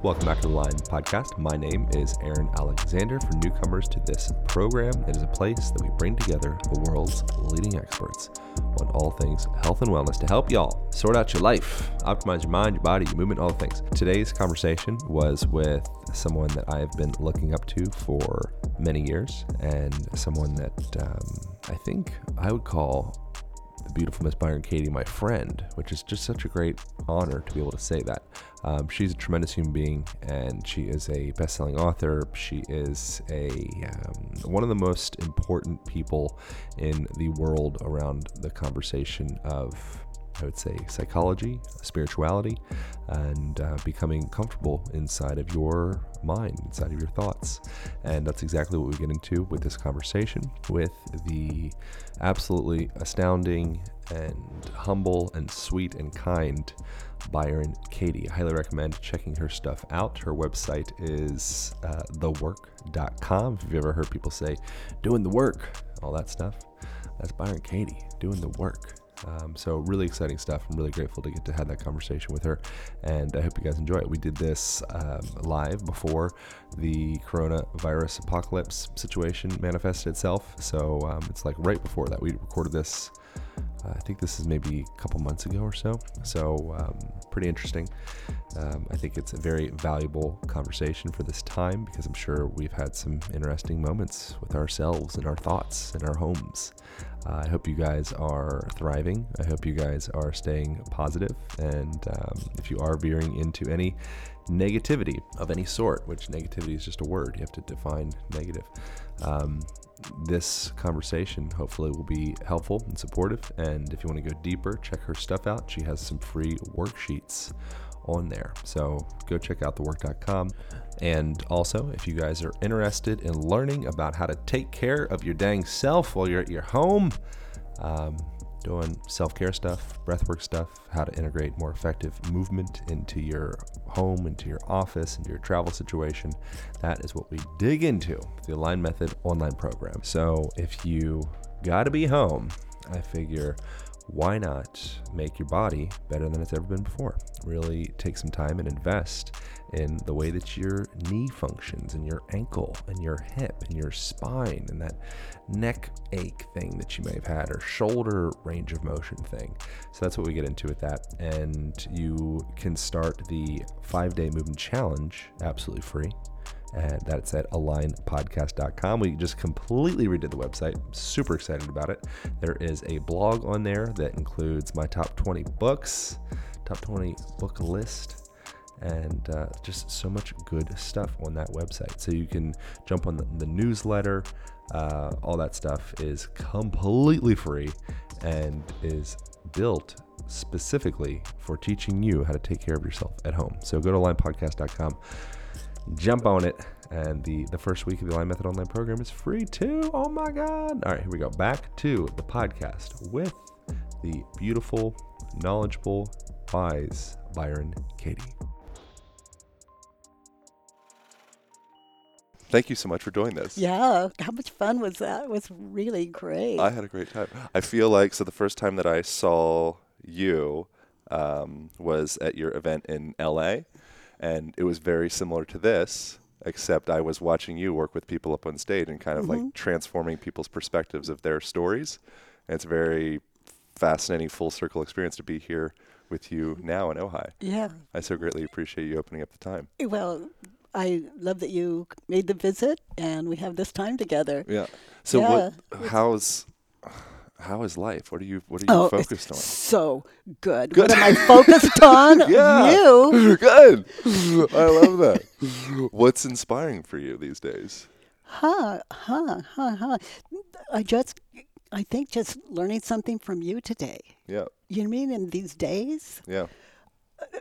Welcome back to the Align Podcast. My name is Aaron Alexander. For newcomers to this program, it is a place that we bring together the world's leading experts on all things health and wellness to help y'all sort out your life, optimize your mind, your body, your movement, all the things. Today's conversation was with someone that I have been looking up to for many years and someone that um, I think I would call the beautiful Miss Byron Katie my friend, which is just such a great honor to be able to say that. Um, she's a tremendous human being, and she is a best-selling author. She is a um, one of the most important people in the world around the conversation of I would say psychology, spirituality, and uh, becoming comfortable inside of your mind, inside of your thoughts. And that's exactly what we get into with this conversation with the absolutely astounding and humble and sweet and kind Byron Katie. I highly recommend checking her stuff out. Her website is uh, thework.com. If you've ever heard people say, doing the work, all that stuff, that's Byron Katie doing the work. Um, so really exciting stuff. I'm really grateful to get to have that conversation with her, and I hope you guys enjoy it. We did this um, live before the coronavirus apocalypse situation manifested itself, so um, it's like right before that. We recorded this. Uh, I think this is maybe a couple months ago or so. So um, pretty interesting. Um, I think it's a very valuable conversation for this time because I'm sure we've had some interesting moments with ourselves and our thoughts and our homes. Uh, I hope you guys are thriving. I hope you guys are staying positive. And um, if you are veering into any negativity of any sort, which negativity is just a word, you have to define negative. Um, this conversation hopefully will be helpful and supportive. And if you want to go deeper, check her stuff out. She has some free worksheets on there. So go check out thework.com. And also, if you guys are interested in learning about how to take care of your dang self while you're at your home, um, doing self care stuff, breathwork stuff, how to integrate more effective movement into your home, into your office, into your travel situation. That is what we dig into the Align Method online program. So if you got to be home, I figure why not make your body better than it's ever been before? Really take some time and invest in the way that your knee functions and your ankle and your hip and your spine and that neck ache thing that you may have had or shoulder range of motion thing. So that's what we get into with that. And you can start the five day movement challenge absolutely free and that's at alignpodcast.com. We just completely redid the website. Super excited about it. There is a blog on there that includes my top 20 books, top 20 book list, and uh, just so much good stuff on that website. So you can jump on the, the newsletter. Uh, all that stuff is completely free and is built specifically for teaching you how to take care of yourself at home. So go to alignpodcast.com jump on it. And the, the first week of the Align Method online program is free too. Oh my God. All right, here we go. Back to the podcast with the beautiful, knowledgeable, wise Byron Katie. Thank you so much for doing this. Yeah, how much fun was that? It was really great. I had a great time. I feel like so the first time that I saw you um, was at your event in LA and it was very similar to this except I was watching you work with people up on stage and kind of mm-hmm. like transforming people's perspectives of their stories. And it's a very fascinating full circle experience to be here with you now in Ojai. Yeah. I so greatly appreciate you opening up the time. Well, I love that you made the visit and we have this time together. Yeah. So yeah. what how's how is life? What are you What are you oh, focused on? So good. good. What am I focused on? yeah, you. Good. I love that. What's inspiring for you these days? Huh, huh, huh, huh. I just, I think, just learning something from you today. Yeah. You know I mean? In these days. Yeah. Uh,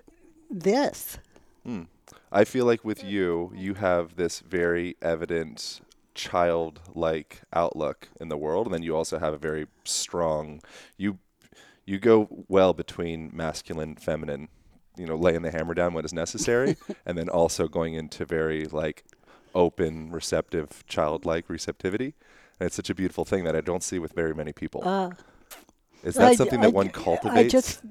this. Hmm. I feel like with you, you have this very evident childlike outlook in the world, and then you also have a very strong you you go well between masculine, feminine, you know, laying the hammer down when it's necessary, and then also going into very like open, receptive, childlike receptivity. And it's such a beautiful thing that I don't see with very many people. Uh, Is that I, something that I, one cultivates? I just,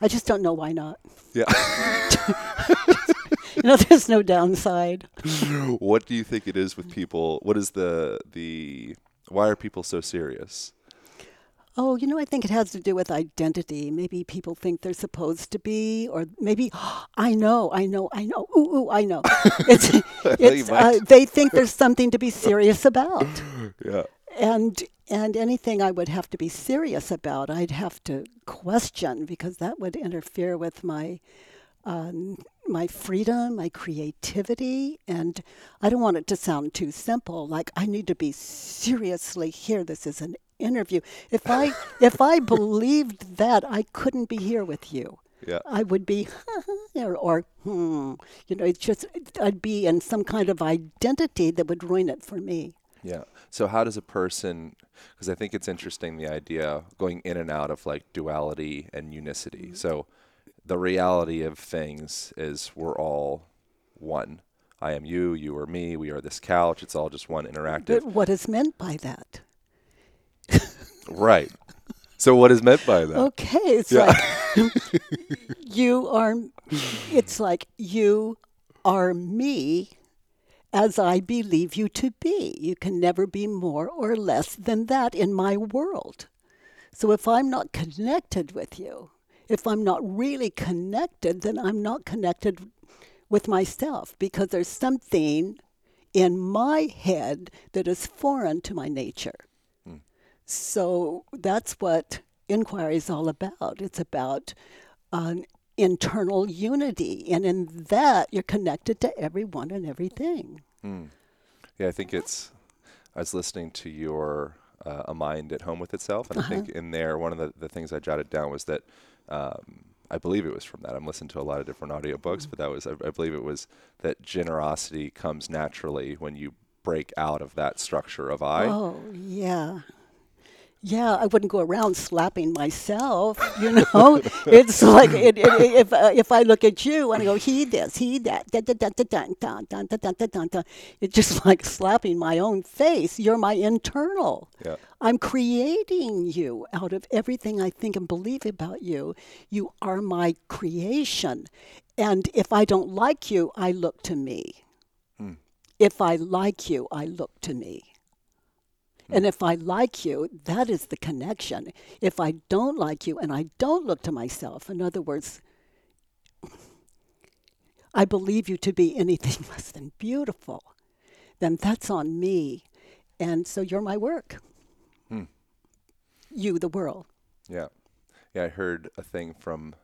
I just don't know why not. Yeah. you know, there's no downside. what do you think it is with people? What is the the why are people so serious? Oh, you know, I think it has to do with identity. Maybe people think they're supposed to be, or maybe I know, I know, I know. Ooh, ooh, I know. It's, it's uh, they think there's something to be serious about. yeah. And and anything I would have to be serious about, I'd have to question because that would interfere with my um, my freedom, my creativity, and I don't want it to sound too simple. Like I need to be seriously here. This is an interview. If I if I believed that, I couldn't be here with you. Yeah. I would be, or, or hmm, you know, it's just I'd be in some kind of identity that would ruin it for me. Yeah. So how does a person? Because I think it's interesting the idea going in and out of like duality and unicity. Mm-hmm. So the reality of things is we're all one. I am you, you are me, we are this couch. It's all just one interactive. But what is meant by that? right. So what is meant by that? Okay, it's yeah. like you are it's like you are me as I believe you to be. You can never be more or less than that in my world. So if I'm not connected with you, if I'm not really connected, then I'm not connected with myself because there's something in my head that is foreign to my nature. Hmm. So that's what inquiry is all about. It's about an internal unity, and in that, you're connected to everyone and everything. Hmm. Yeah, I think it's. I was listening to your uh, A Mind at Home with Itself, and uh-huh. I think in there, one of the, the things I jotted down was that um, I believe it was from that. I'm listening to a lot of different audiobooks, mm-hmm. but that was, I, I believe it was that generosity comes naturally when you break out of that structure of I. Oh, yeah. Yeah, I wouldn't go around slapping myself. You know, it's like it, it, if uh, if I look at you and I go he this he that dun da it's just like slapping my own face. You're my internal. Yeah. I'm creating you out of everything I think and believe about you. You are my creation, and if I don't like you, I look to me. Hmm. If I like you, I look to me. And if I like you, that is the connection. If I don't like you and I don't look to myself, in other words, I believe you to be anything less than beautiful, then that's on me. And so you're my work. Hmm. You, the world. Yeah. Yeah, I heard a thing from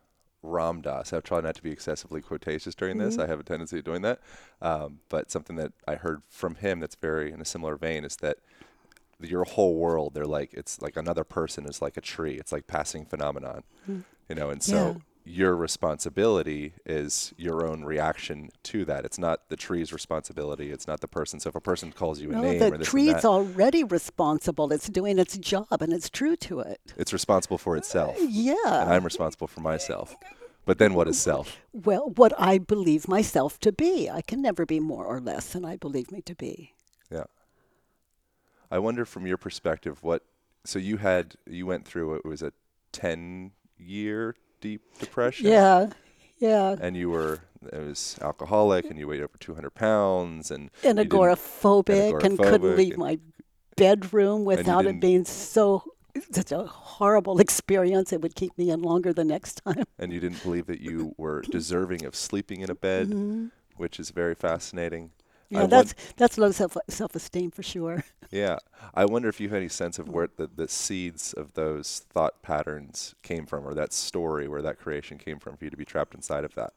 Ram Dass. I've tried not to be excessively quotacious during mm-hmm. this. I have a tendency of doing that. Um, but something that I heard from him that's very in a similar vein is that your whole world they're like it's like another person is like a tree. It's like passing phenomenon mm. you know? And so yeah. your responsibility is your own reaction to that. It's not the tree's responsibility. It's not the person. So if a person calls you a no, name the tree's already responsible. It's doing its job and it's true to it. It's responsible for itself. Uh, yeah. And i'm responsible for myself. But then what is self? Well what i believe myself to be. I can never be more or less than i believe me to be. Yeah I wonder from your perspective what so you had you went through it was a 10 year deep depression. Yeah. Yeah. And you were it was alcoholic and you weighed over 200 pounds and and agoraphobic, and, and couldn't leave and my bedroom without it being so such a horrible experience. It would keep me in longer the next time. And you didn't believe that you were deserving of sleeping in a bed, mm-hmm. which is very fascinating. Yeah, I that's that's low self self esteem for sure. Yeah, I wonder if you have any sense of where the, the seeds of those thought patterns came from, or that story where that creation came from, for you to be trapped inside of that.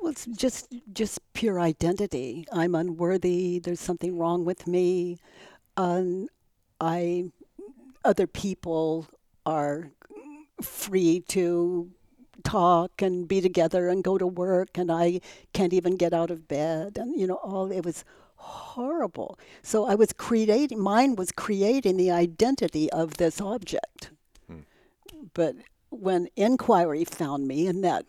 Well, it's just just pure identity. I'm unworthy. There's something wrong with me. Um, I other people are free to talk and be together and go to work and I can't even get out of bed and you know all it was horrible. So I was creating mine was creating the identity of this object. Hmm. But when inquiry found me in that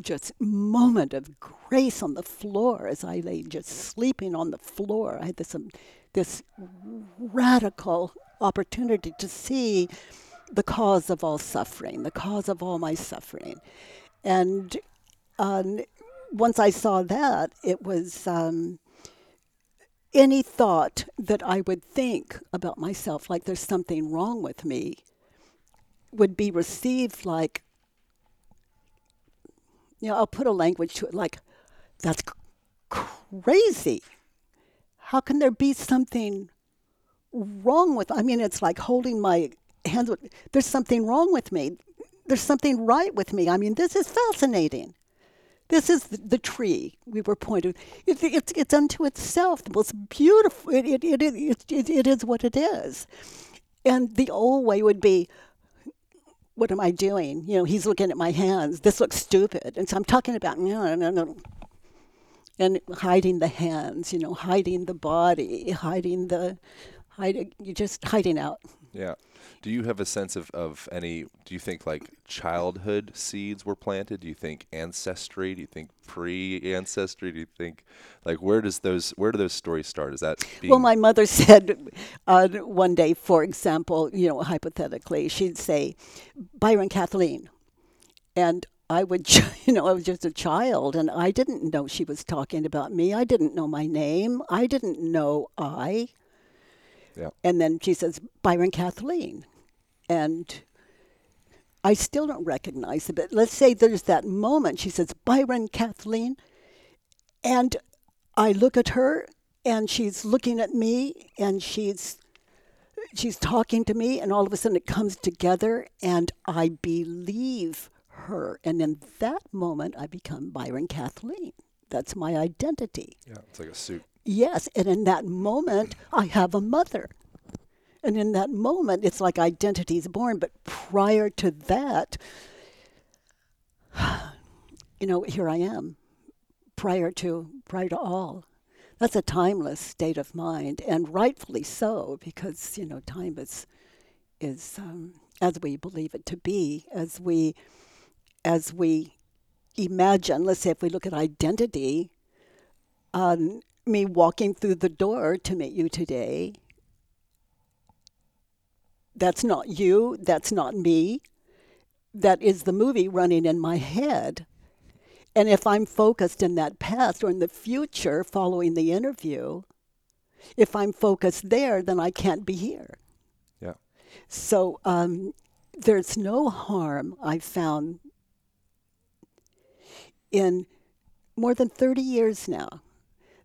just moment of grace on the floor as I lay just sleeping on the floor, I had this um, this radical opportunity to see the cause of all suffering, the cause of all my suffering. And um, once I saw that, it was um, any thought that I would think about myself, like there's something wrong with me, would be received like, you know, I'll put a language to it like, that's crazy. How can there be something wrong with? I mean, it's like holding my hands. With, there's something wrong with me. There's something right with me. I mean, this is fascinating. This is the, tree we were pointed. It, it, it's unto itself the most beautiful. It, it, it, it, it, it is what it is. And the old way would be, what am I doing? You know, he's looking at my hands. This looks stupid. And so I'm talking about, no, no, no. And hiding the hands, you know, hiding the body, hiding the, hiding, you're just hiding out. Yeah. Do you have a sense of, of any, do you think like childhood seeds were planted? Do you think ancestry? Do you think pre ancestry? Do you think, like, where does those, where do those stories start? Is that Well, my mother said uh, one day, for example, you know, hypothetically, she'd say, Byron Kathleen. And I would, you know, I was just a child and I didn't know she was talking about me. I didn't know my name. I didn't know I. Yeah. And then she says, Byron Kathleen. And I still don't recognize it. But let's say there's that moment. She says, Byron Kathleen. And I look at her and she's looking at me and she's she's talking to me and all of a sudden it comes together and I believe her. And in that moment I become Byron Kathleen. That's my identity. Yeah, it's like a suit. Yes, and in that moment, I have a mother. And in that moment, it's like identity is born. But prior to that, you know, here I am. Prior to prior to all, that's a timeless state of mind, and rightfully so, because you know, time is is um, as we believe it to be, as we as we imagine. Let's say if we look at identity, um, me walking through the door to meet you today. That's not you. That's not me. That is the movie running in my head. And if I'm focused in that past or in the future following the interview, if I'm focused there, then I can't be here. Yeah. So um, there's no harm I've found in more than 30 years now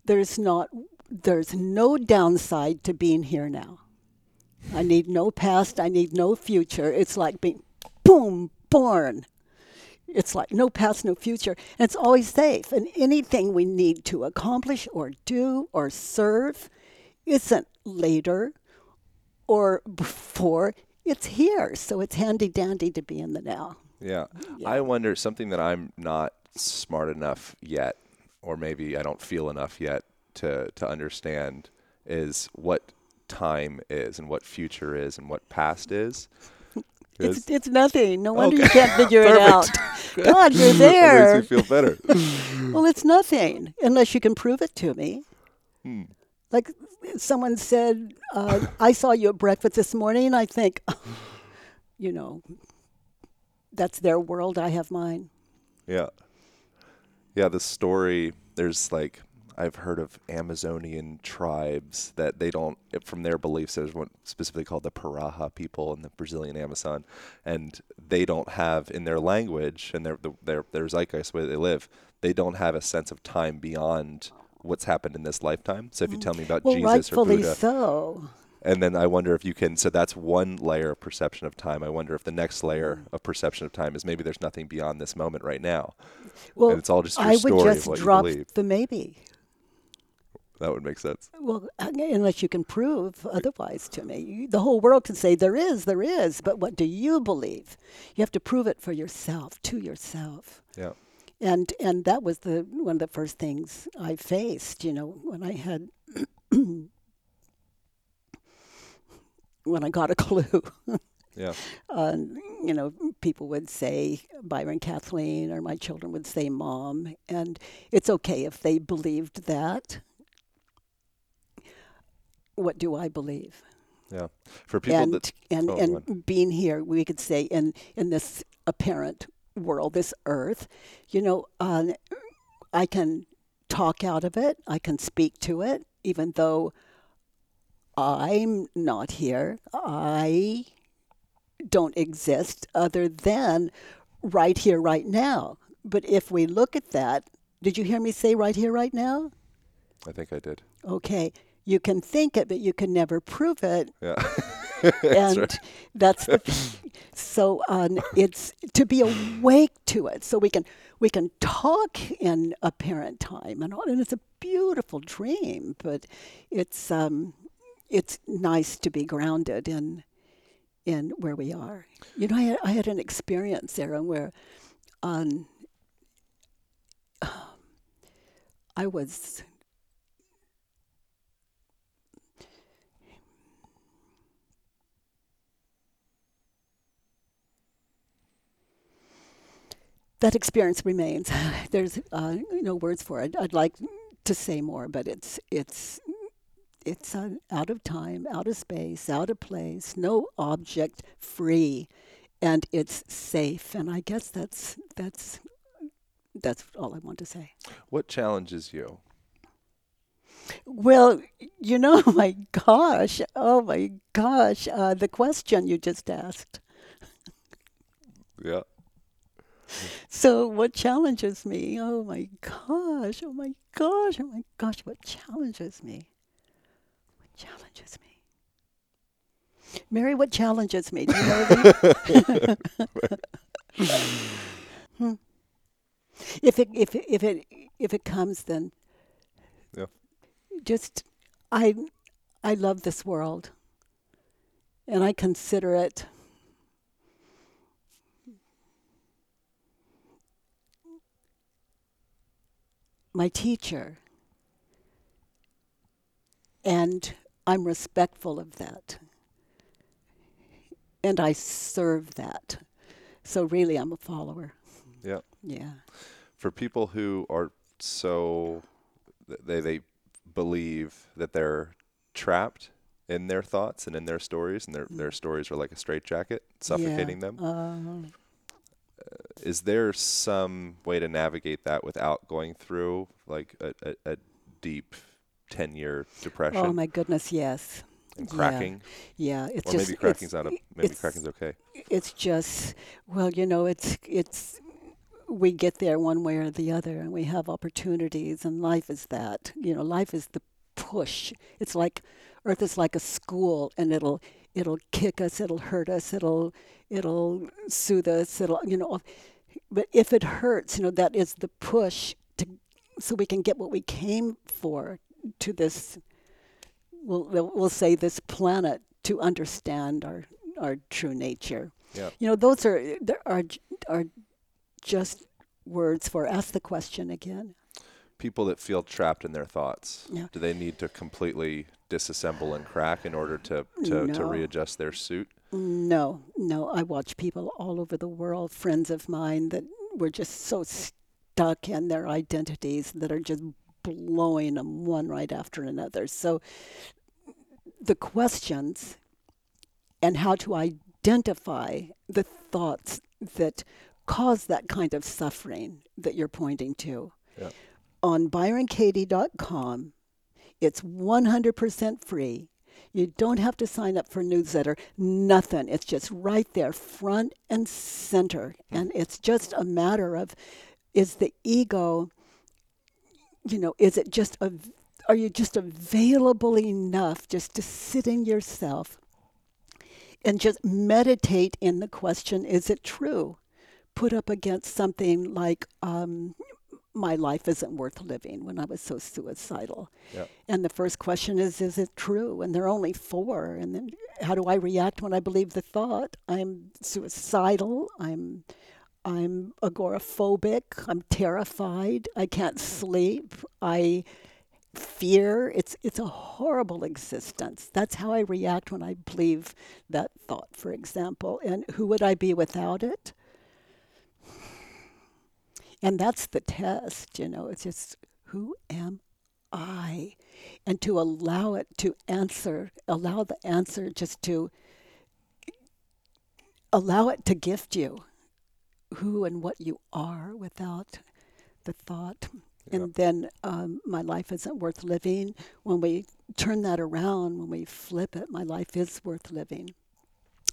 there's not there's no downside to being here now. I need no past, I need no future. It's like being boom, born. It's like no past, no future. And it's always safe. And anything we need to accomplish or do or serve isn't later or before. It's here. So it's handy dandy to be in the now. Yeah. yeah. I wonder something that I'm not smart enough yet, or maybe I don't feel enough yet to to understand is what time is and what future is and what past is. It's, it's nothing. No wonder you can't figure it out. God, you're there. makes me feel better. Well, it's nothing unless you can prove it to me. Hmm. Like someone said, uh, I saw you at breakfast this morning. I think, you know, that's their world. I have mine. Yeah. Yeah, the story there's like I've heard of Amazonian tribes that they don't from their beliefs there's one specifically called the Pirahã people in the Brazilian Amazon and they don't have in their language and their their their zeitgeist where they live, they don't have a sense of time beyond what's happened in this lifetime. So if you tell me about Well, Jesus or Buddha so. and then I wonder if you can. So that's one layer of perception of time. I wonder if the next layer Mm. of perception of time is maybe there's nothing beyond this moment right now. Well, and it's all just your I story would of just what drop you believe. the maybe. That would make sense. Well, unless you can prove otherwise to me. You- The whole world can say there is, there is, but what do you believe? You have to prove it for yourself, to yourself. Yeah. And and that was the one of the first things I faced, you know, when I had when I got a clue. Yeah. uh, you know, people would say Byron Kathleen, or my children would say mom, and it's okay if they believed that. What do I believe? Yeah. For people and that and, oh, and being here, we could say in in this apparent world, this earth, you know, uh, I can talk out of it, I can speak to it, even though I'm not here. I don't exist other than right here, right now. But if we look at that, did you hear me say right here, right now? I think I did. Okay. You can think it, but you can never prove it. Yeah. and right. that's the so um, it's to be awake to it so we can we can talk in apparent time and all and it's a beautiful dream but it's um it's nice to be grounded in in where we are you know i had, I had an experience aaron where um i was that experience remains. There's uh, no words for it. I'd like to say more, but it's it's it's uh, out of time, out of space, out of place, no object free, and it's safe. And I guess that's that's that's all I want to say. What challenges you? Well, you know, my gosh, oh my gosh, uh, the question you just asked. Yeah. So, what challenges me? Oh my gosh, oh my gosh, oh my gosh, what challenges me? What challenges me? Mary, what challenges me? Do you know hmm. If it if it, if it if it comes, then Yeah. just I I love this world, and I consider it my teacher. And I'm respectful of that. And I serve that. So really, I'm a follower. Yeah. Yeah. For people who are so they they believe that they're trapped in their thoughts and in their stories, and their their stories are like a straitjacket suffocating yeah. them. Uh, Is there some way to navigate that without going through like a, a, a deep ten year depression oh my goodness, yes. and cracking? Yeah, it's Or just maybe cracking's not a maybe cracking's okay. it's just well you know it's it's we get there one way or the other and we have opportunities and life is that you know life is the push it's like earth is like a school and it'll it'll kick us it'll hurt us it'll it'll soothe us it'll you know but if it hurts you know that is the push to so we can get what we came for to this we'll we'll we'll say this planet to understand our our true nature Yeah. you know, those are there are are just words for ask the question again. People that feel trapped in their thoughts, Yeah. do they need to completely disassemble and crack in order to, to, to readjust their suit? No, no, I watch people all over the world, friends of mine that were just so stuck in their identities that are just blowing them one right after another. So the questions and how to identify the thoughts that cause that kind of suffering that you're pointing to. Yeah. On byronkatie.com, it's 100% free. You don't have to sign up for newsletter, nothing. It's just right there, front and center. And it's just a matter of is the ego, you know, is it just, a, are you just available enough just to sit in yourself and just meditate in the question, is it true? Put up against something like, um, my life isn't worth living when I was so suicidal. Yeah. And the first question is, is it true? And there are only four. And then how do I react when I believe the thought? I'm suicidal. I'm I'm agoraphobic. I'm terrified. I can't sleep. I fear. It's it's a horrible existence. That's how I react when I believe that thought, for example. And who would I be without it? And that's the test, you know. It's just who am I? And to allow it to answer, allow the answer just to allow it to gift you who and what you are without the thought. and then um, my life isn't worth living. When we turn that around, when we flip it, my life is worth living.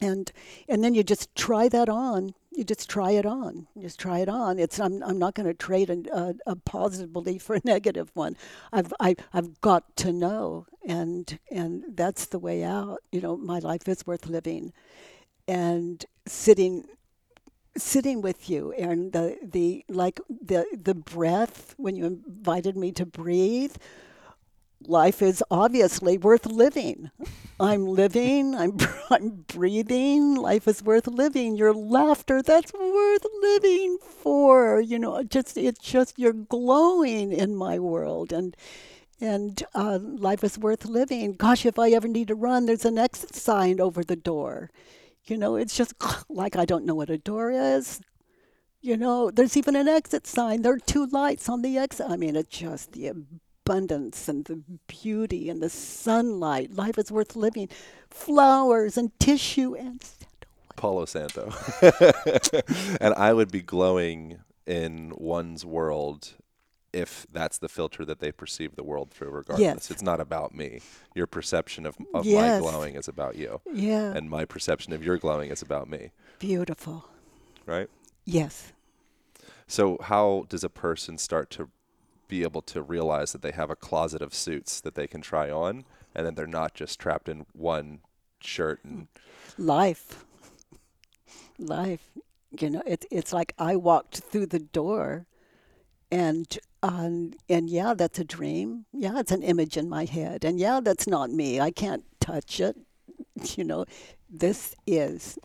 And and then you just try that on. You just try it on. Just try it on. It's I'm I'm not going to trade a, a, positive belief for a negative one. I've I, I've got to know, and and that's the way out. You know, my life is worth living, and sitting sitting with you and the the like the the breath when you invited me to breathe life is obviously worth living i'm living i'm i'm breathing life is worth living your laughter that's worth living for you know just it's just you're glowing in my world and and uh, life is worth living gosh if i ever need to run there's an exit sign over the door you know, it's just like I don't know what a door is. You know, there's even an exit sign. There are two lights on the exit. I mean, it's just the abundance and the beauty and the sunlight. Life is worth living. Flowers and tissue and Palo Santo. and I would be glowing in one's world if that's the filter that they perceive the world through regardless yes. it's not about me your perception of, of yes. my glowing is about you yeah and my perception of your glowing is about me beautiful right yes so how does a person start to be able to realize that they have a closet of suits that they can try on and then they're not just trapped in one shirt and life life you know it, it's like i walked through the door and um, and yeah, that's a dream. Yeah, it's an image in my head. And yeah, that's not me. I can't touch it. You know, this is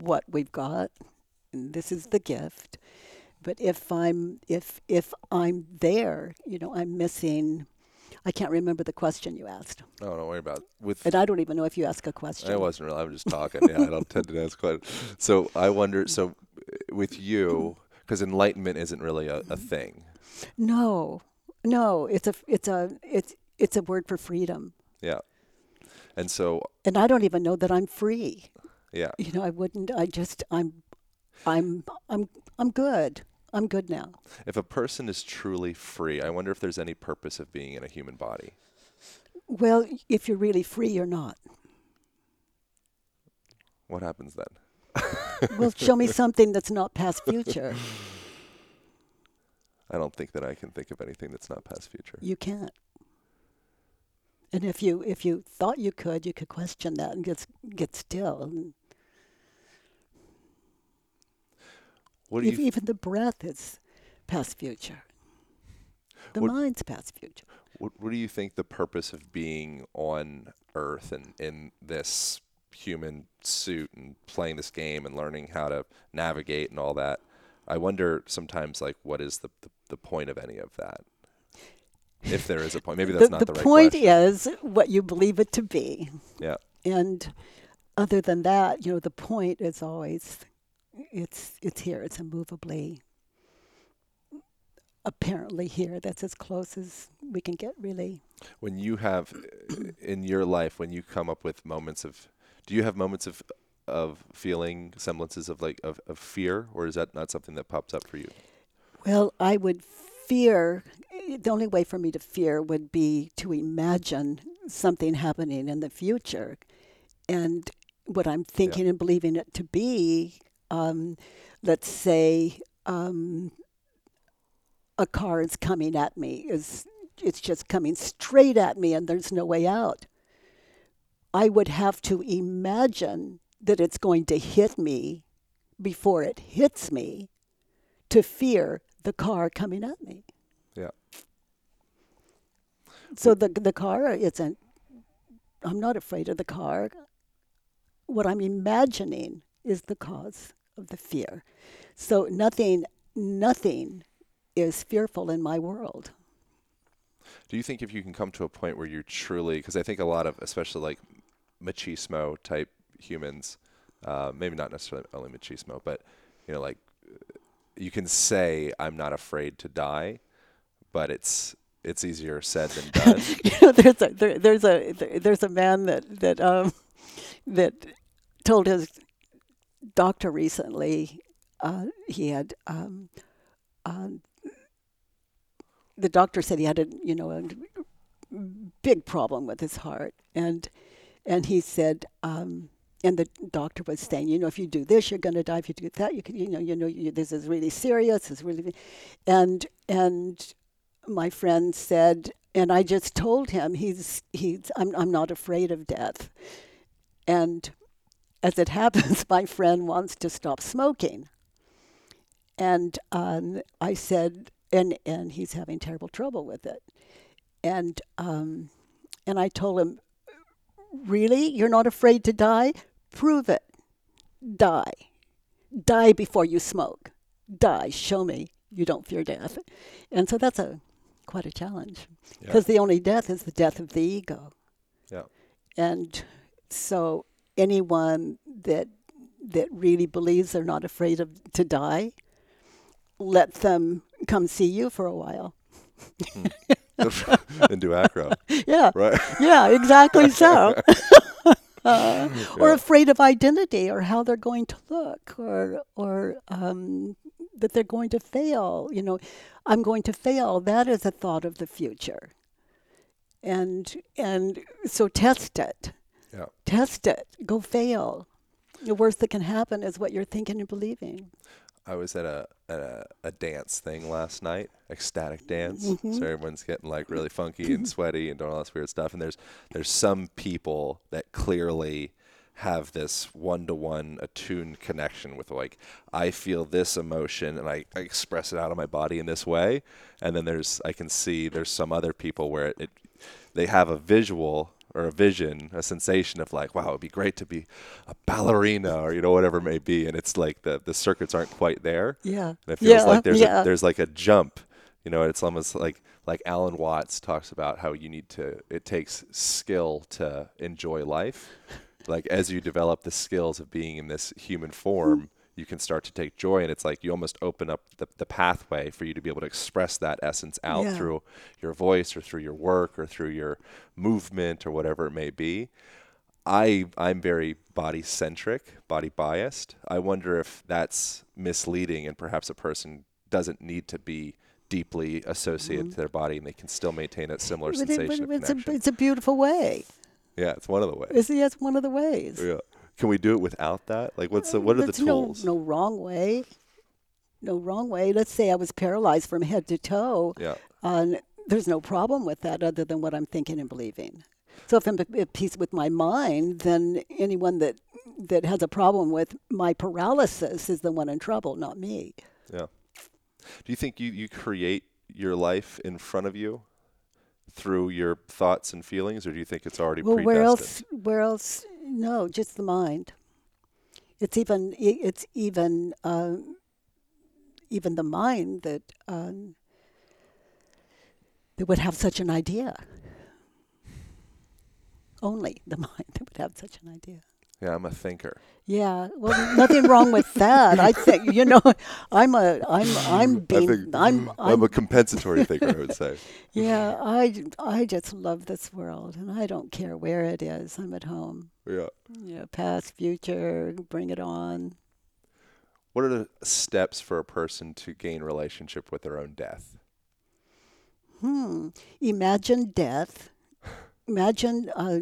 what we've got. And this is the gift. But if I'm if if I'm there, you know, I'm missing I can't remember the question you asked. Oh, don't worry about it. with. And I don't even know if you ask a question. I wasn't really. I was just talking. yeah, I don't tend to ask questions. So I wonder. So uh, with you, because enlightenment isn't really a, a thing. No, no, it's a it's a it's it's a word for freedom. Yeah, and so. And I don't even know that I'm free. Yeah. You know, I wouldn't. I just I'm, I'm I'm I'm good. I'm good now. If a person is truly free, I wonder if there's any purpose of being in a human body. Well, if you're really free, you're not. What happens then? well, show me something that's not past future. I don't think that I can think of anything that's not past future. You can't. And if you if you thought you could, you could question that and get get still. What do if, you even the breath is past future. The what, mind's past future. What, what do you think the purpose of being on Earth and in this human suit and playing this game and learning how to navigate and all that. I wonder sometimes like what is the the, the point of any of that? If there is a point, maybe that's the, not the, the, the right point question. is what you believe it to be. Yeah. And other than that, you know, the point is always it's it's here. It's immovably apparently here. That's as close as we can get, really. When you have uh, in your life, when you come up with moments of do you have moments of of feeling semblances of like of, of fear, or is that not something that pops up for you? Well, I would fear. The only way for me to fear would be to imagine something happening in the future, and what I'm thinking yeah. and believing it to be. Um, let's say um, a car is coming at me. Is it's just coming straight at me, and there's no way out. I would have to imagine that it's going to hit me before it hits me to fear the car coming at me. Yeah. So the the car isn't I'm not afraid of the car. What I'm imagining is the cause of the fear. So nothing nothing is fearful in my world. Do you think if you can come to a point where you're truly because I think a lot of especially like machismo type humans, uh, maybe not necessarily only machismo, but you know, like you can say I'm not afraid to die, but it's it's easier said than done. you know, there's a there, there's a there's a man that that um that told his doctor recently uh, he had um, uh, the doctor said he had a you know a big problem with his heart, and and he said. Um, and the doctor was saying, you know, if you do this, you're going to die. If you do that, you can, you know, you know, you, this is really serious. It's really, and and my friend said, and I just told him he's he's I'm I'm not afraid of death, and as it happens, my friend wants to stop smoking, and um, I said, and and he's having terrible trouble with it, and um, and I told him, really, you're not afraid to die? Prove it. Die. Die before you smoke. Die. Show me you don't fear death. And so that's a quite a challenge because yeah. the only death is the death of the ego. Yeah. And so anyone that that really believes they're not afraid of to die, let them come see you for a while. Mm. and do acro. Yeah. Right. Yeah, exactly so. uh, yeah. Or afraid of identity or how they're going to look or or um, that they're going to fail. You know, I'm going to fail. That is a thought of the future. And and so test it. Yeah. Test it. Go fail. The worst that can happen is what you're thinking and believing. I was at a at a, a dance thing last night, ecstatic dance. Mm-hmm. So everyone's getting like really funky and sweaty and doing all this weird stuff. And there's there's some people that clearly have this one-to-one attuned connection with like I feel this emotion and I, I, express it out of my body in this way and then there's I can see there's some other people where it, it they have a visual or a vision a sensation of like wow it'd be great to be a ballerina or you know whatever it may be. And it's like the the circuits aren't quite there. Yeah. And it feels yeah, like there's yeah. a, there's like a jump you know it's almost like like Alan Watts talks about how you need to it takes skill to enjoy life. Like as you develop the skills of being in this human form, you can start to take joy and it's like you almost open up the, the pathway for you to be able to express that essence out yeah. through your voice or through your work or through your movement or whatever it may be i i'm very body centric body biased i wonder if that's misleading and perhaps a person doesn't need to be deeply associated mm-hmm. to their body and they can still maintain that similar but sensation it, connection. A, it's a beautiful way yeah, it's one of the ways. It's, yeah, it's one of the ways. Yeah. Can we do it without that? Like, what's the, um, what are the tools? No, no wrong way. No wrong way. Let's say I was paralyzed from head to toe. Yeah. And there's no problem with that other than what I'm thinking and believing. So if I'm at peace with my mind, then anyone that that has a problem with my paralysis is the one in trouble, not me. Yeah. Do you think you, you create your life in front of you? through your thoughts and feelings, or do you think it's already well, predestined? where else? Where else? No, just the mind. It's even it's even uh, even the mind that um, that would have such an idea. Only the mind that would have such an idea. Yeah, I'm a thinker. Yeah, well, nothing wrong with that. I think you know, I'm a, I'm, I'm being, I'm, I'm, I'm, a compensatory thinker. I would say. Yeah, I, I just love this world, and I don't care where it is. I'm at home. Yeah. Yeah, past, future, bring it on. What are the steps for a person to gain relationship with their own death? Hmm. Imagine death. Imagine. Uh,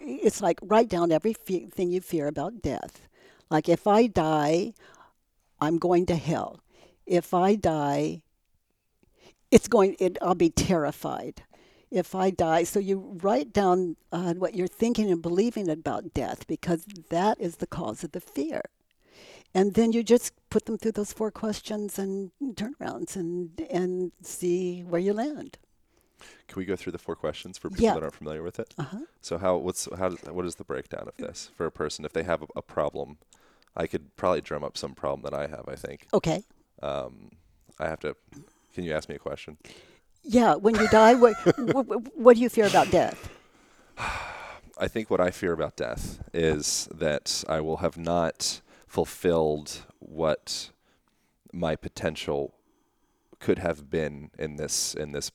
it's like write down everything you fear about death. Like if I die, I'm going to hell. If I die, it's going. It, I'll be terrified. If I die, so you write down uh, what you're thinking and believing about death because that is the cause of the fear. And then you just put them through those four questions and turnarounds and and see where you land. Can we go through the four questions for people yeah. that aren't familiar with it? Uh-huh. So how what's how does, what is the breakdown of this for a person if they have a, a, problem? I could probably drum up some problem that I have. I think. Okay. Um, I have to. Can you ask me a question? Yeah. When you die, what, what what do you fear about death? I think what I fear about death is that I will have not fulfilled what my potential could have been in this in this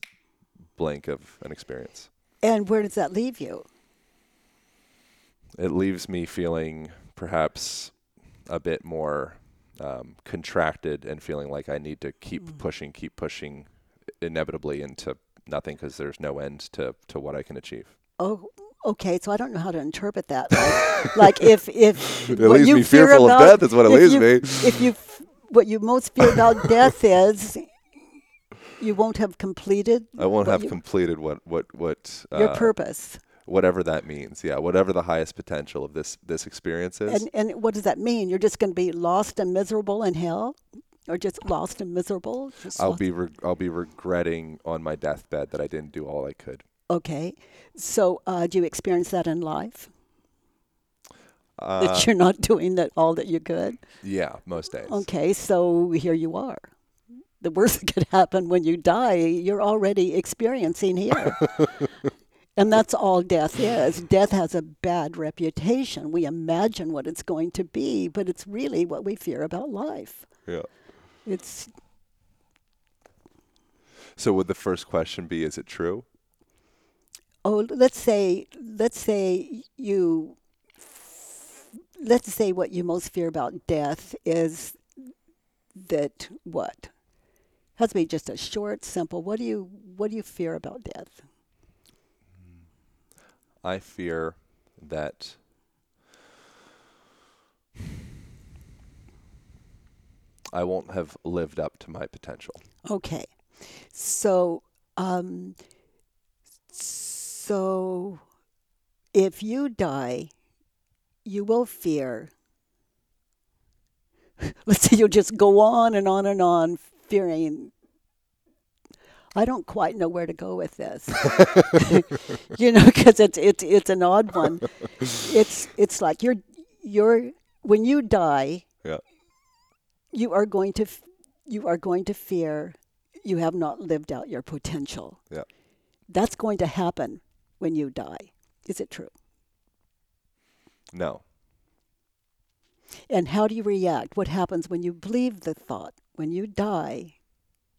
blank of an experience. And where does that leave you? It leaves me feeling perhaps a bit more um, contracted and feeling like I need to keep mm. pushing, keep pushing inevitably into nothing because there's no end to to what I can achieve. Oh, okay. So I don't know how to interpret that. Like, like if if It what leaves you me fear fearful of about- death is what it leaves you- me. If you what you most fear about death is you won't have completed I won't have you- completed what what what your uh, purpose. whatever that means. Yeah, whatever the highest potential of this this experience is. And and what does that mean? You're just going to be lost and miserable in hell, or just lost and miserable? Just I'll lost- be re- I'll be regretting on my deathbed that I didn't do all I could. okay. So uh, do you experience that in life? Uh, that you're not doing that all that you could. yeah, most days. Okay, so here you are. The worst that could happen when you die, you're already experiencing here. and that's all death is. Death has a bad reputation. We imagine what it's going to be, but it's really what we fear about life. Yeah. It's So would the first question be is it true? oh, let's say let's say you let's say what you most fear about death is that what has to be just a short, simple. What do you what do you fear about death? I fear that I won't have lived up to my potential. Okay, so um, so if you die, you will fear. Let's say you'll just go on and on and on fearing. I don't quite know where to go with this, you know, because it's it's it's an odd one. It's it's like you're you're when you die, Yeah. You are going to f- you are going to fear you have not lived out your potential. Yeah. That's going to happen when you die. Is it true? No. And how do you react? What happens when you believe the thought? When you die,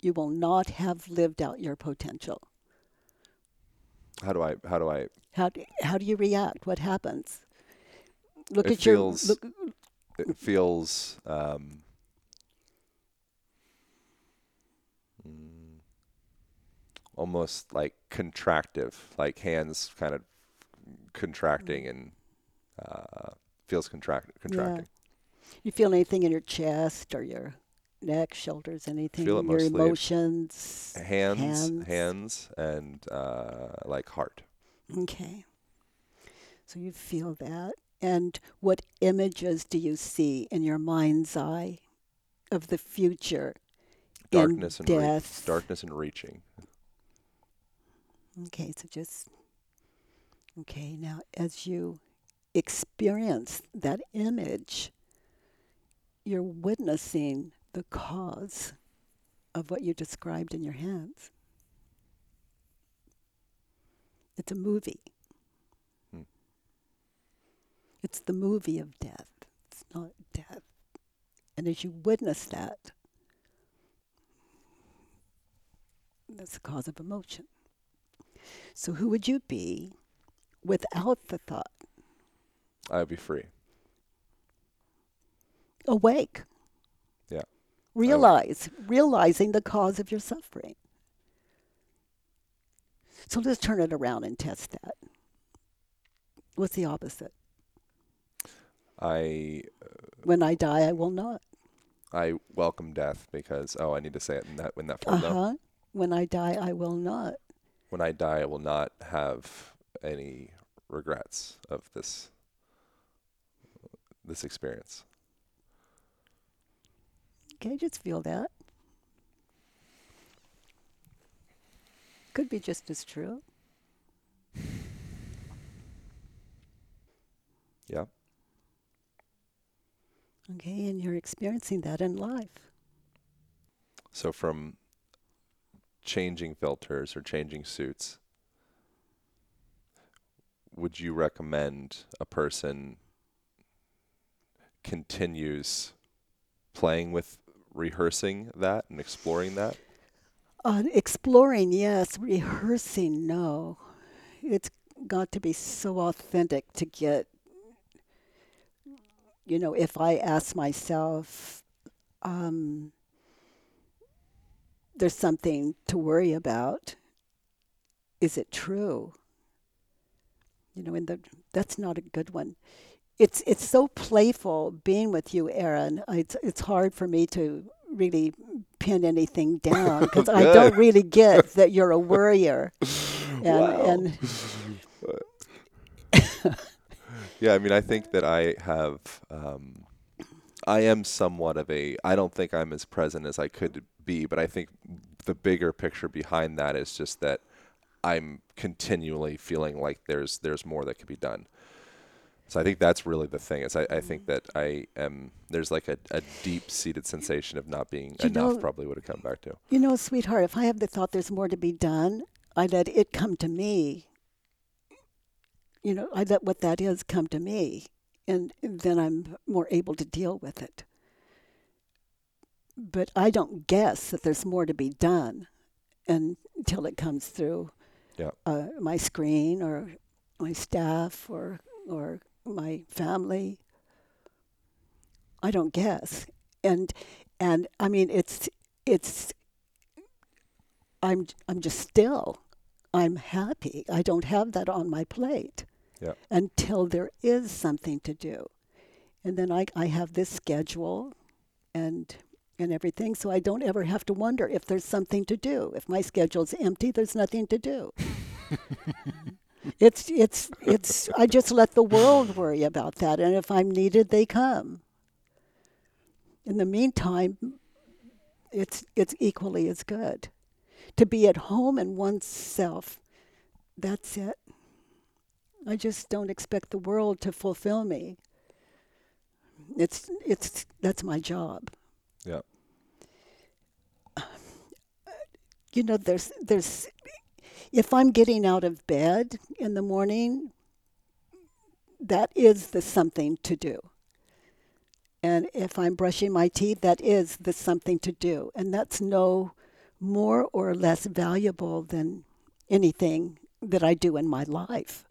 you will not have lived out your potential. How do I how do I How do, how do you react? What happens? Look It at feels- your look, it feels um, almost like contractive, like hands kind of contracting and uh, feels contract contracting. Yeah. you feel anything in your chest or your neck, shoulders, anything? Feel it your mostly- emotions. Hands, Hands. hands, and uh, like heart. Okay. So you feel that. And what images do you see in your mind's eye of the future? Darkness and re- death. darkness and reaching. Okay, so just okay. Now, as you experience that image, you're witnessing the cause of what you described in your hands. It's a movie. Hmm. It's the movie of death. It's not death. And as you witness that, that's the cause of emotion. So, who would you be without the thought? I would be free. Awake. Yeah. Realize, realizing the cause of your suffering. So let's turn it around and test that. What's the opposite? I When I die, I will not. I welcome death because oh I need to say it in that in that Uh form though. huh. When I die, I will not. When I die, I will not have any regrets of this this experience. Okay, just feel that. Could be just as true. Yeah. Okay, and you're experiencing that in life. So from changing filters or changing suits, would you recommend a person continues playing with rehearsing that and exploring that? Uh, exploring, yes. Rehearsing, no. It's got to be so authentic to get, you know, if I ask myself, um, there's something to worry about. Is it true? You know, and the, that's not a good one. It's it's so playful being with you, Aaron. It's it's hard for me to really pin anything down because I don't really get that you're a worrier. And, Wow. and Yeah, I mean, I think that I have, um, I am somewhat of a. I don't think I'm as present as I could be, but I think the bigger picture behind that is just that I'm continually feeling like there's there's more that could be done. So I think that's really the thing. Is I, I think mm-hmm. that I am there's like a, a deep seated sensation of not being You enough. know- probably would have come back to. You know, sweetheart, if I have the thought there's more to be done, I let it come to me. You know, I let what that is come to me, and then I'm more able to deal with it. But I don't guess that there's more to be done until it comes through Yeah. uh, my screen or my staff or or my family. I don't guess, and and I mean it's it's I'm I'm just still. I'm happy. I don't have that on my plate Yeah. until there is something to do. And then I, I have this schedule and and everything, so I don't ever have to wonder if there's something to do. If my schedule's empty, there's nothing to do. it's it's it's I just let the world worry about that and if I'm needed they come. In the meantime, it's it's equally as good to be at home in oneself. That's it. I just don't expect the world to fulfill me. It's it's that's my job. Yeah. You know, there's there's if I'm getting out of bed in the morning, that is the something to do. And if I'm brushing my teeth, that is the something to do. And that's no more or less valuable than anything that I do in my life.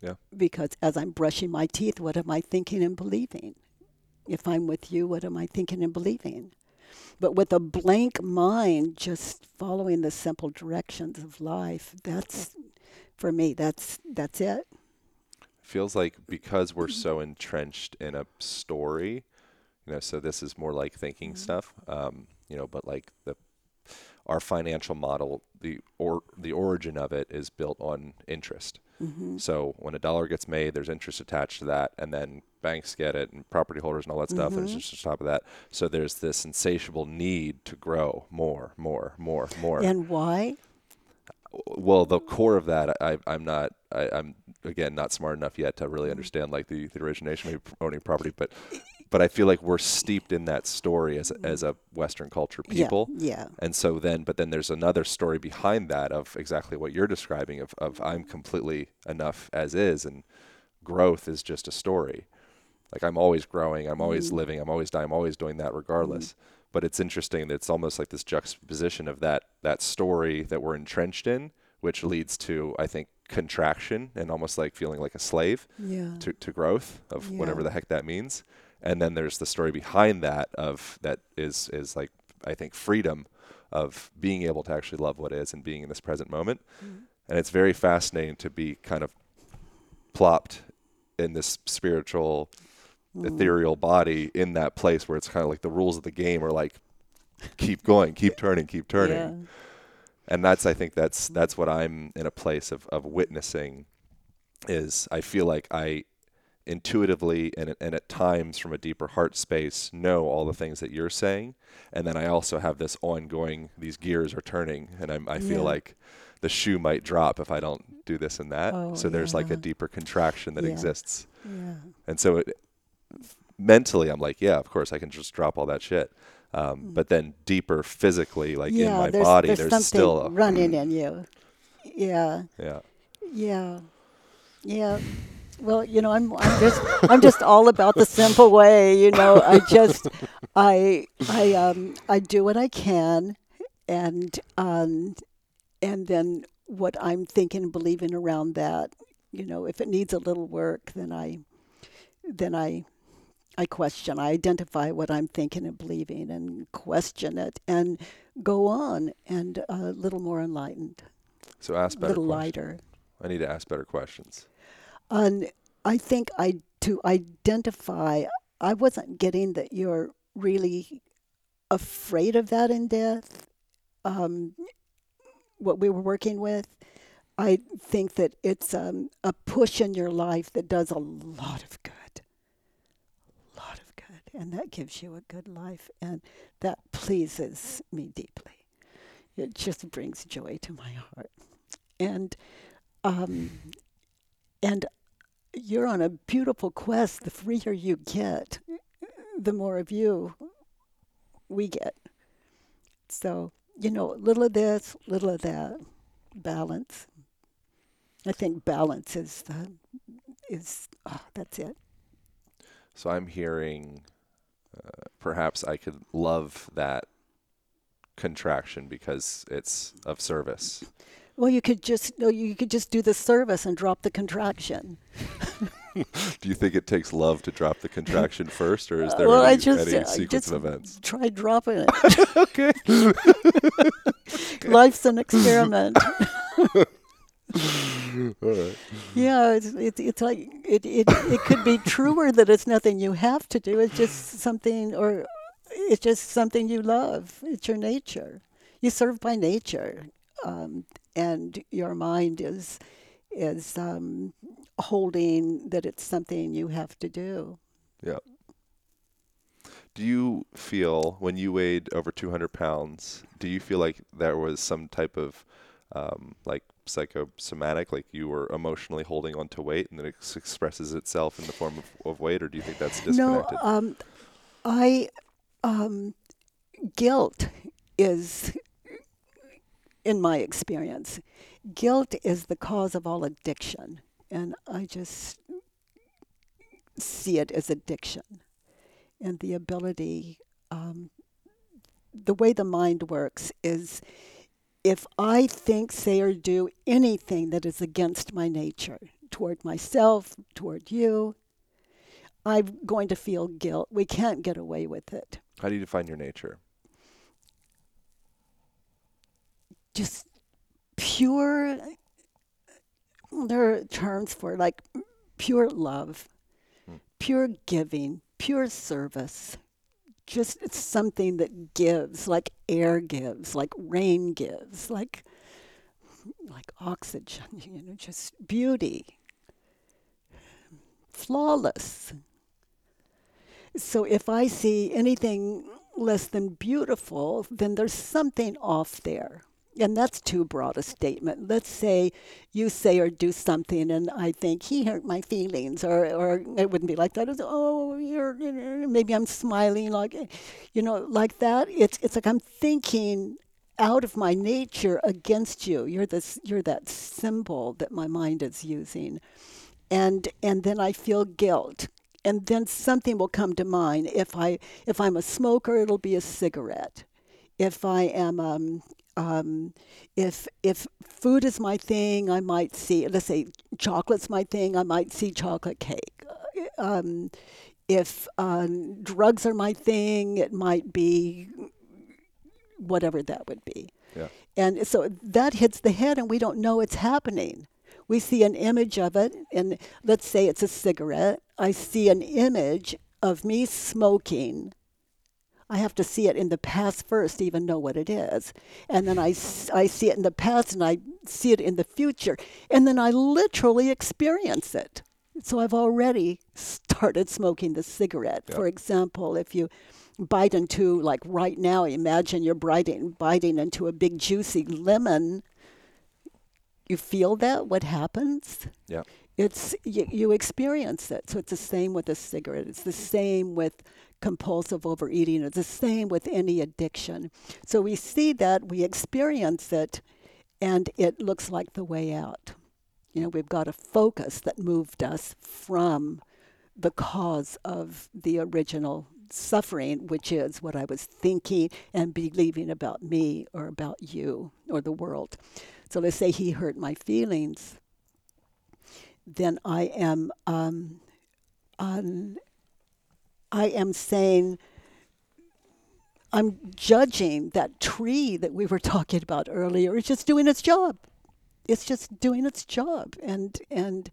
Yeah. Because as I'm brushing my teeth, what am I thinking and believing? If I'm with you, what am I thinking and believing? But with a blank mind, just following the simple directions of life, that's for me, that's that's it. feels like because we're so entrenched in a story, you know, so this is more like thinking stuff, um, you know, but like the our financial model, the or the origin of it is built on interest. Mm-hmm. So when a dollar gets made, there's interest attached to that, and then banks get it, and property holders and all that stuff, and it's mm-hmm. just on top of that. So there's this insatiable need to grow more, more, more, more And why? well the core of that I, i'm not I, i'm again not smart enough yet to really mm-hmm. understand like the, the origination of owning property but but i feel like we're steeped in that story as a, as a western culture people. yeah. yeah. and so then but then there's another story behind that of exactly what you're describing of, of i'm completely enough as is and growth is just a story. Like i'm always growing i'm always mm. living i'm always dying i'm always doing that regardless. Mm-hmm. But it's interesting that it's almost like this juxtaposition of that that story that we're entrenched in which leads to i think contraction and almost like feeling like a slave Yeah. to, to growth of whatever the heck that means and then there's the story behind that of that is is like i think freedom of being able to actually love what is and being in this present moment. Mm-hmm. And it's very fascinating to be kind of plopped in this spiritual ethereal mm. body in that place where it's kind of like the rules of the game are like keep going keep turning keep turning. Yeah. and that's i think that's that's what i'm in a place of, of witnessing is i feel like i intuitively and, and at times from a deeper heart space know all the things that you're saying and then i also have this ongoing these gears are turning and I'm, i feel Yeah. like the shoe might drop if i don't do this and that Oh, so there's like a deeper contraction that Yeah. exists Yeah. and so it, mentally, I'm like, yeah, of course, I can just drop all that shit. Um, but then deeper physically, like in Mm. my there's, body, there's, there's, still a, running in you. Yeah. yeah, Yeah. Yeah. Well, you know, I'm I'm just I'm just all about the simple way, you know. I just I I um I do what I can and um and then what I'm thinking and believing around that, you know, if it needs a little work, then I then I I question. I identify what I'm thinking and believing and question it. And go on and a little more enlightened, So ask a better little questions. lighter. I need to ask better questions. And I think I to identify, I wasn't getting that you're really afraid of that in death. Um, what we were working with, I think that it's um, a push in your life that does a lot of good, a lot of good, and that gives you a good life, and that pleases me deeply. It just brings joy to my heart, and um, and you're on a beautiful quest. The freer you get, the more of you we get. So, you know, little of this, little of that, balance. I think balance is the, is, oh, that's it. So I'm hearing uh, perhaps I could love that contraction because it's of service. Well, you could just, no, you could just do the service and drop the contraction. Do you think it takes love to drop the contraction first, or is Uh, there well, I just- any I sequence just- of events? Try dropping it. okay. Life's an experiment. All right. Yeah, it's it's, it's like it, it it could be truer that it's nothing you have to do. It's just something, or it's just something you love. It's your nature. You serve by nature, um, and your mind is is um, holding that it's something you have to do. Yeah. Do you feel when you weighed over 200 pounds? Do you feel like there was some type of um, like psychosomatic, like you were emotionally holding on to weight, and then it ex- expresses itself in the form of, of weight, or do you think that's disconnected? No, um, I um, guilt is, in my experience, guilt is the cause of all addiction, and I just see it as addiction, and the ability. Um, the way the mind works is if I think, say, or do anything that is against my nature toward myself, toward you, I'm going to feel guilt. We can't get away with it. How do you define your nature? Just pure, there are terms for like pure love, Hmm. pure giving, pure service. Just it's something that gives, like air gives, like rain gives, like like oxygen, you know, just beauty. Flawless. So if I see anything less than beautiful, then there's something off there. And that's too broad a statement. Let's say you say or do something, and I think he hurt my feelings, or, or it wouldn't be like that. It's, oh, you're, maybe I'm smiling, like, you know, like that. It's it's like I'm thinking out of my nature against you. You're this. You're that symbol that my mind is using, and and then I feel guilt and then something will come to mind. If I if I'm a smoker, it'll be a cigarette. If I am um, um, if if food is my thing, I might see. Let's say chocolate's my thing, I might see chocolate cake. Uh, Um, if um, drugs are my thing, it might be whatever that would be. Yeah. And so that hits the head, and we don't know it's happening. We see an image of it, and let's say it's a cigarette. I see an image of me smoking. I have to see it in the past first to even know what it is. And then I, I see it in the past and I see it in the future. And then I literally experience it. So I've already started smoking the cigarette. Yeah. For example, if you bite into, like right now, imagine you're biting, biting into a big juicy lemon. You feel that? What happens? Yeah. It's you, you experience it. So it's the same with a cigarette. It's the same with compulsive overeating. It's the same with any addiction. So we see that, we experience it, and it looks like the way out. You know, we've got a focus that moved us from the cause of the original suffering, which is what I was thinking and believing about me or about you or the world. So let's say he hurt my feelings, then I am um, um, I am saying I'm judging that tree that we were talking about earlier. It's just doing its job. It's just doing its job, and and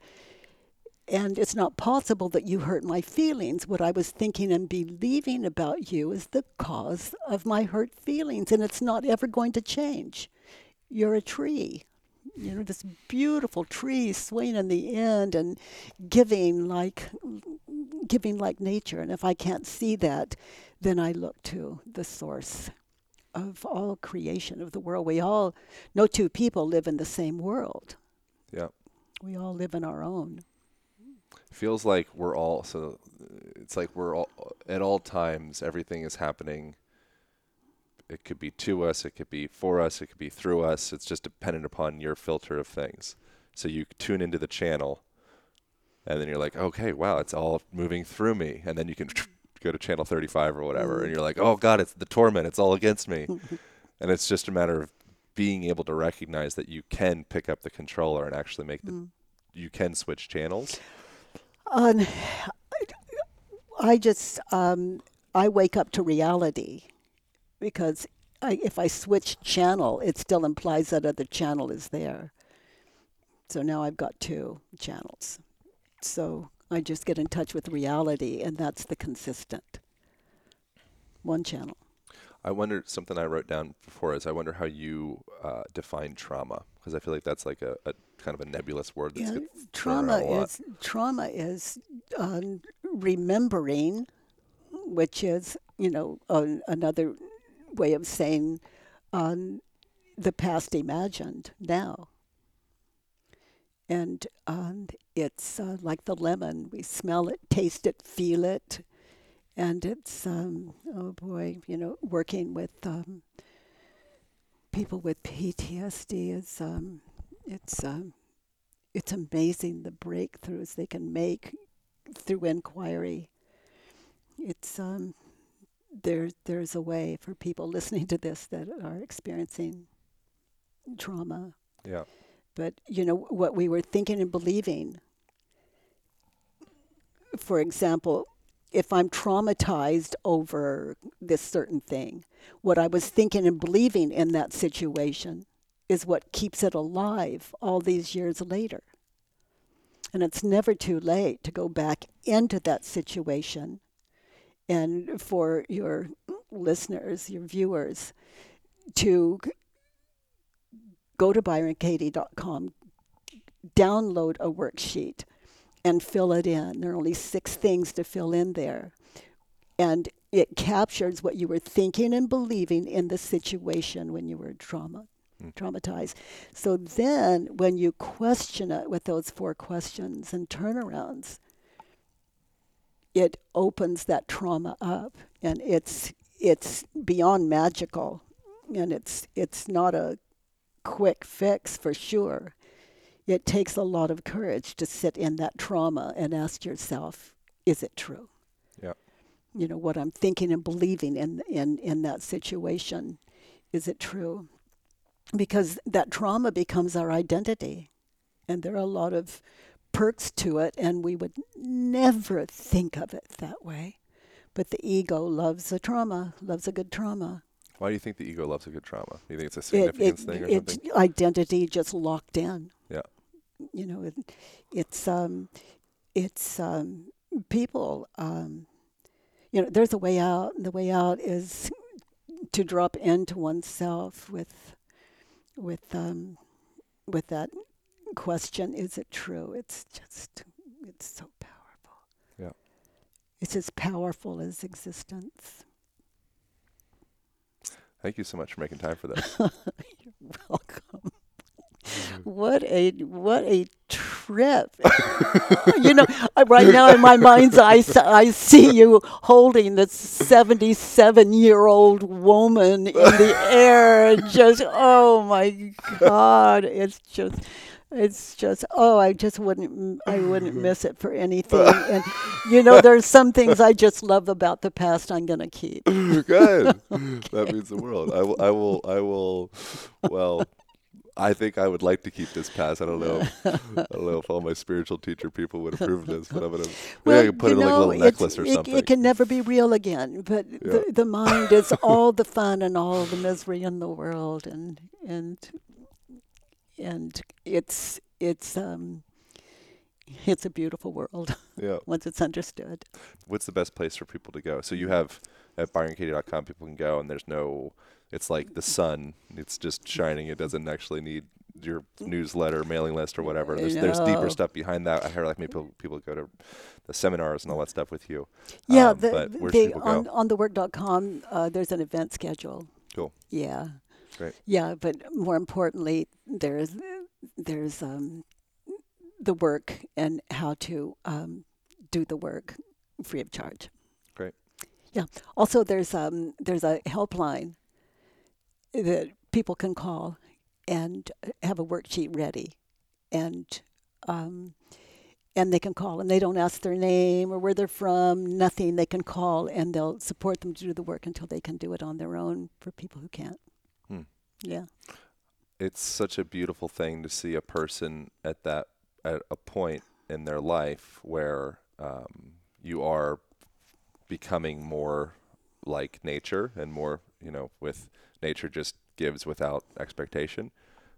and it's not possible that you hurt my feelings. What I was thinking and believing about you is the cause of my hurt feelings, and it's not ever going to change. You're a tree you know, this beautiful tree swaying in the end and giving like giving like nature. And if I can't see that, then I look to the source of all creation of the world. We all, no two people live in the same world. Yeah. We all live in our own. Feels like we're all so. It's like we're all at all times. Everything is happening it could be to us, it could be for us, it could be through us. It's just dependent upon your filter of things. So you tune into the channel, and then you're like, okay, wow, it's all moving through me, and then you can go to channel 35 or whatever, and you're like, oh God, it's the torment, it's all against me, and it's just a matter of being able to recognize that you can pick up the controller and actually make the, mm. you can switch channels. Um, I just um, I wake up to reality because I, if I switch channel, it still implies that other channel is there. So now I've got two channels. So I just get in touch with reality, and that's the consistent one channel. I wonder something I wrote down before is I wonder how you uh, define trauma because I feel like that's like a, a, kind of a nebulous word. That's yeah, trauma is trauma is um, remembering, which is you know uh, another way of saying um, the past imagined now. And um, it's uh, like the lemon. We smell it, taste it, feel it. And it's, um, oh boy, you know, working with um, people with PTSD is, um, it's, um, it's amazing the breakthroughs they can make through inquiry. It's, um, there there's a way for people listening to this that are experiencing trauma. Yeah. But you know what we were thinking and believing. For example, if I'm traumatized over this certain thing, what I was thinking and believing in that situation is what keeps it alive all these years later. And it's never too late to go back into that situation and for your listeners, your viewers, to go to byronkatie.com, download a worksheet, and fill it in. There are only six things to fill in there. And it captures what you were thinking and believing in the situation when you were trauma, mm. traumatized. So then, when you question it with those four questions and turnarounds, it opens that trauma up and it's it's beyond magical and it's it's not a quick fix for sure. It takes a lot of courage to sit in that trauma and ask yourself is it true? Yeah. You know what i'm thinking and believing in in in that situation. Is it true? Because that trauma becomes our identity and there are a lot of perks to it, and we would never think of it that way. But the ego loves a trauma, loves a good trauma. Why do you think the ego loves a good trauma? Do you think it's a significance it, it, thing or it's something? identity just locked in. Yeah. You know, it, it's um, it's um, people. Um, you know, there's a way out, and the way out is to drop into oneself with, with um, with that question is it true? It's just, it's so powerful. Yeah. It's as powerful as existence. Thank you so much for making time for this. You're welcome. what a what a trip! you know, right now in my mind's eye, I see you holding this seventy-seven-year-old woman in the air, just oh my god! It's just it's just oh i just wouldn't i wouldn't miss it for anything and you know there's some things i just love about the past i'm going to keep good okay. that means the world i will i will i will well I think I would like to keep this pass. I don't know. I don't know if all my spiritual teacher people would approve of this, but I'm gonna maybe I put it in like a know, little necklace or it, something. It can never be real again. But Yeah. the, the mind is all the fun and all the misery in the world, and and and it's it's um it's a beautiful world yeah. once it's understood. What's the best place for people to go? So you have at byronkatie.com people can go and there's no it's like the sun. It's just shining. It doesn't actually need your newsletter, mailing list or whatever. There's there's deeper stuff behind that. I heard like maybe people, people go to the seminars and all that stuff with you. Yeah, Um, the, the on go? on thework.com uh, there's an event schedule. Cool. Yeah. Great. Yeah, but more importantly, there's there's um, the work and how to um, do the work free of charge. Great. Yeah. Also, there's um, there's a helpline that people can call and have a worksheet ready, and um, and they can call and they don't ask their name or where they're from, nothing. They can call and they'll support them to do the work until they can do it on their own for people who can't. Yeah. it's such a beautiful thing to see a person at that at a point in their life where um, you are becoming more like nature and more you know with nature just gives without expectation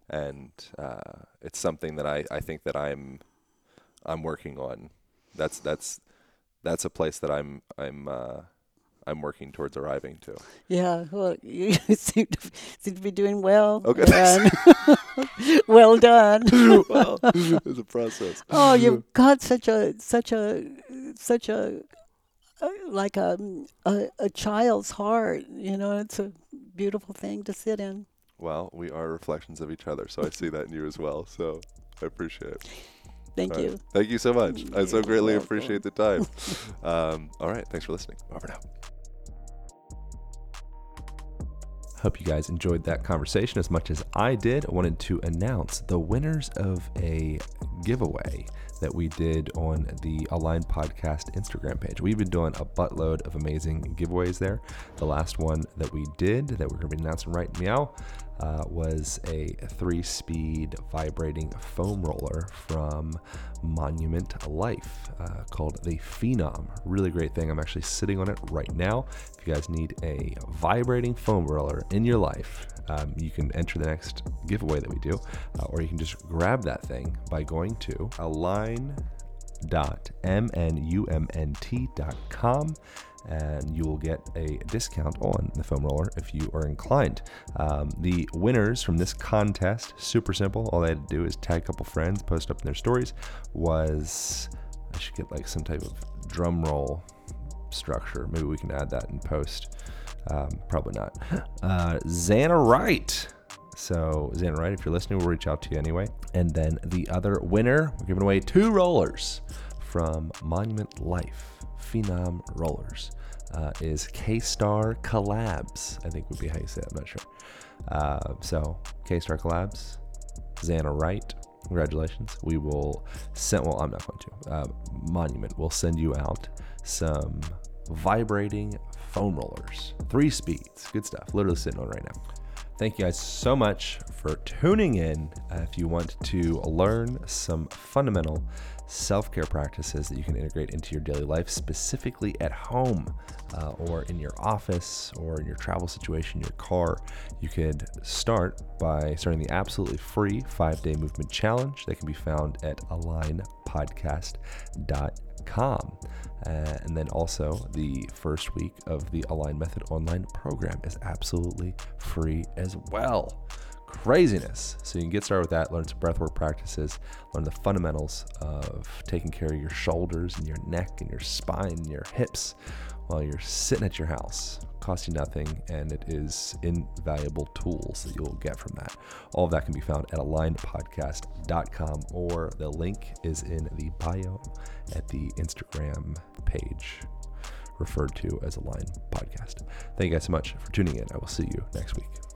and uh, it's something that I, I think that I'm I'm working on that's that's that's a place that I'm I'm uh, I'm working towards arriving to Yeah. Well, you seem to, seem to be doing well. Okay, well done. well it's a process Oh, you've got such a such a such a uh, like a, a a child's heart. You know, it's a beautiful thing to sit in. Well, we are reflections of each other, so I see that in you as well. So I appreciate it. Thank All right. you. Thank you so much. I so greatly welcome. appreciate the time. um, all right. Thanks for listening. Over now. Hope you guys enjoyed that conversation as much as I did. I wanted to announce the winners of a giveaway that we did on the Align Podcast Instagram page. We've been doing a buttload of amazing giveaways there. The last one that we did that we're going to be announcing right meow uh, was a three speed vibrating foam roller from Monument Life uh, called the Phenom. Really great thing. I'm actually sitting on it right now. If you guys need a vibrating foam roller in your life, um, you can enter the next giveaway that we do, uh, or you can just grab that thing by going to align.mnumt.com and you will get a discount on the foam roller if you are inclined. Um, the winners from this contest, super simple. All they had to do is tag a couple friends, post up in their stories. Was I should get like some type of drum roll structure. Maybe we can add that in post. Um, probably not. Uh, Wright. So, Xana Wright, if you're listening, we'll reach out to you anyway. And then the other winner, we're giving away two rollers from Monument Life, Phenom Rollers, uh, is K Star Collabs. I think would be how you say it. I'm not sure. Uh, so, K Star Collabs, Xana Wright. Congratulations. We will send, well, I'm not going to. Uh, Monument will send you out some vibrating foam rollers. Three speeds. Good stuff. Literally sitting on right now. Thank you guys so much for tuning in. Uh, if you want to learn some fundamental self care practices that you can integrate into your daily life, specifically at home uh, or in your office or in your travel situation, your car, you could start by starting the absolutely free five day movement challenge that can be found at alignpodcast.com. Uh, and then also, the first week of the Align Method online program is absolutely free as well. Craziness. So you can get started with that, learn some breathwork practices, learn the fundamentals of taking care of your shoulders and your neck and your spine and your hips while you're sitting at your house. Costs you nothing, and it is invaluable tools that you'll get from that. All of that can be found at alignpodcast.com, or the link is in the bio at the Instagram page referred to as Align Podcast. Thank you guys so much for tuning in. I will see you next week.